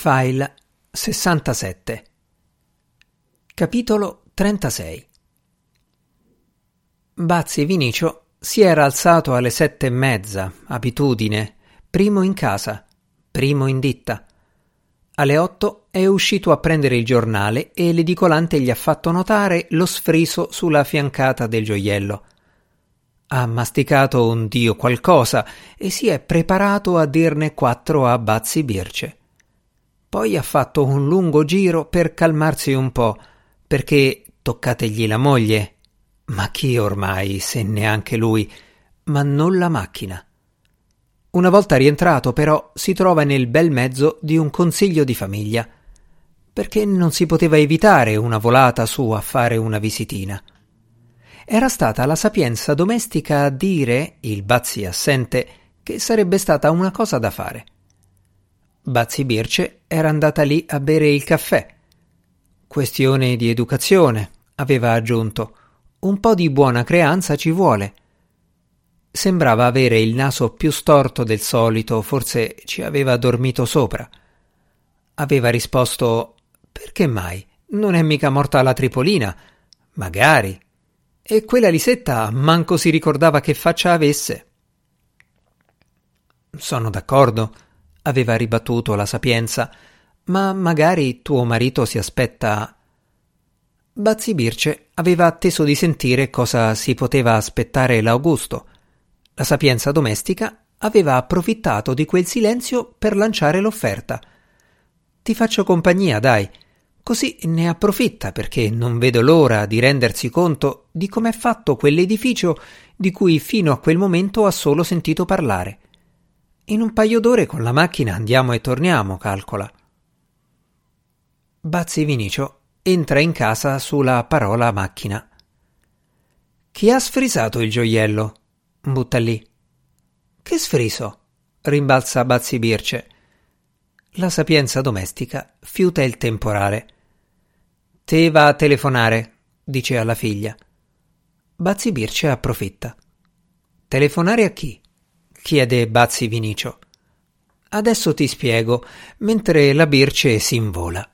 File 67 Capitolo 36 Bazzi Vinicio si era alzato alle sette e mezza, abitudine, primo in casa, primo in ditta. Alle otto è uscito a prendere il giornale e l'edicolante gli ha fatto notare lo sfriso sulla fiancata del gioiello. Ha masticato un dio qualcosa e si è preparato a dirne quattro a Bazzi Birce. Poi ha fatto un lungo giro per calmarsi un po', perché toccategli la moglie. Ma chi ormai, se neanche lui, ma non la macchina. Una volta rientrato, però, si trova nel bel mezzo di un consiglio di famiglia, perché non si poteva evitare una volata su a fare una visitina. Era stata la sapienza domestica a dire, il Bazzi assente, che sarebbe stata una cosa da fare. Bazzi Birce era andata lì a bere il caffè. Questione di educazione, aveva aggiunto. Un po' di buona creanza ci vuole. Sembrava avere il naso più storto del solito, forse ci aveva dormito sopra. Aveva risposto Perché mai? Non è mica morta la Tripolina. Magari. E quella Lisetta manco si ricordava che faccia avesse. Sono d'accordo, aveva ribattuto la sapienza, ma magari tuo marito si aspetta. Bazzi Birce aveva atteso di sentire cosa si poteva aspettare l'Augusto la sapienza domestica aveva approfittato di quel silenzio per lanciare l'offerta. Ti faccio compagnia, dai. Così ne approfitta perché non vedo l'ora di rendersi conto di com'è fatto quell'edificio di cui fino a quel momento ha solo sentito parlare. In un paio d'ore con la macchina andiamo e torniamo, calcola. Bazzi Vinicio entra in casa sulla parola macchina. Chi ha sfrisato il gioiello? Butta lì. Che sfriso? rimbalza Bazzi Birce. La sapienza domestica fiuta il temporale. Te va a telefonare, dice alla figlia. Bazzi Birce approfitta. Telefonare a chi? Chiede Bazzi Vinicio. Adesso ti spiego, mentre la Birce si invola.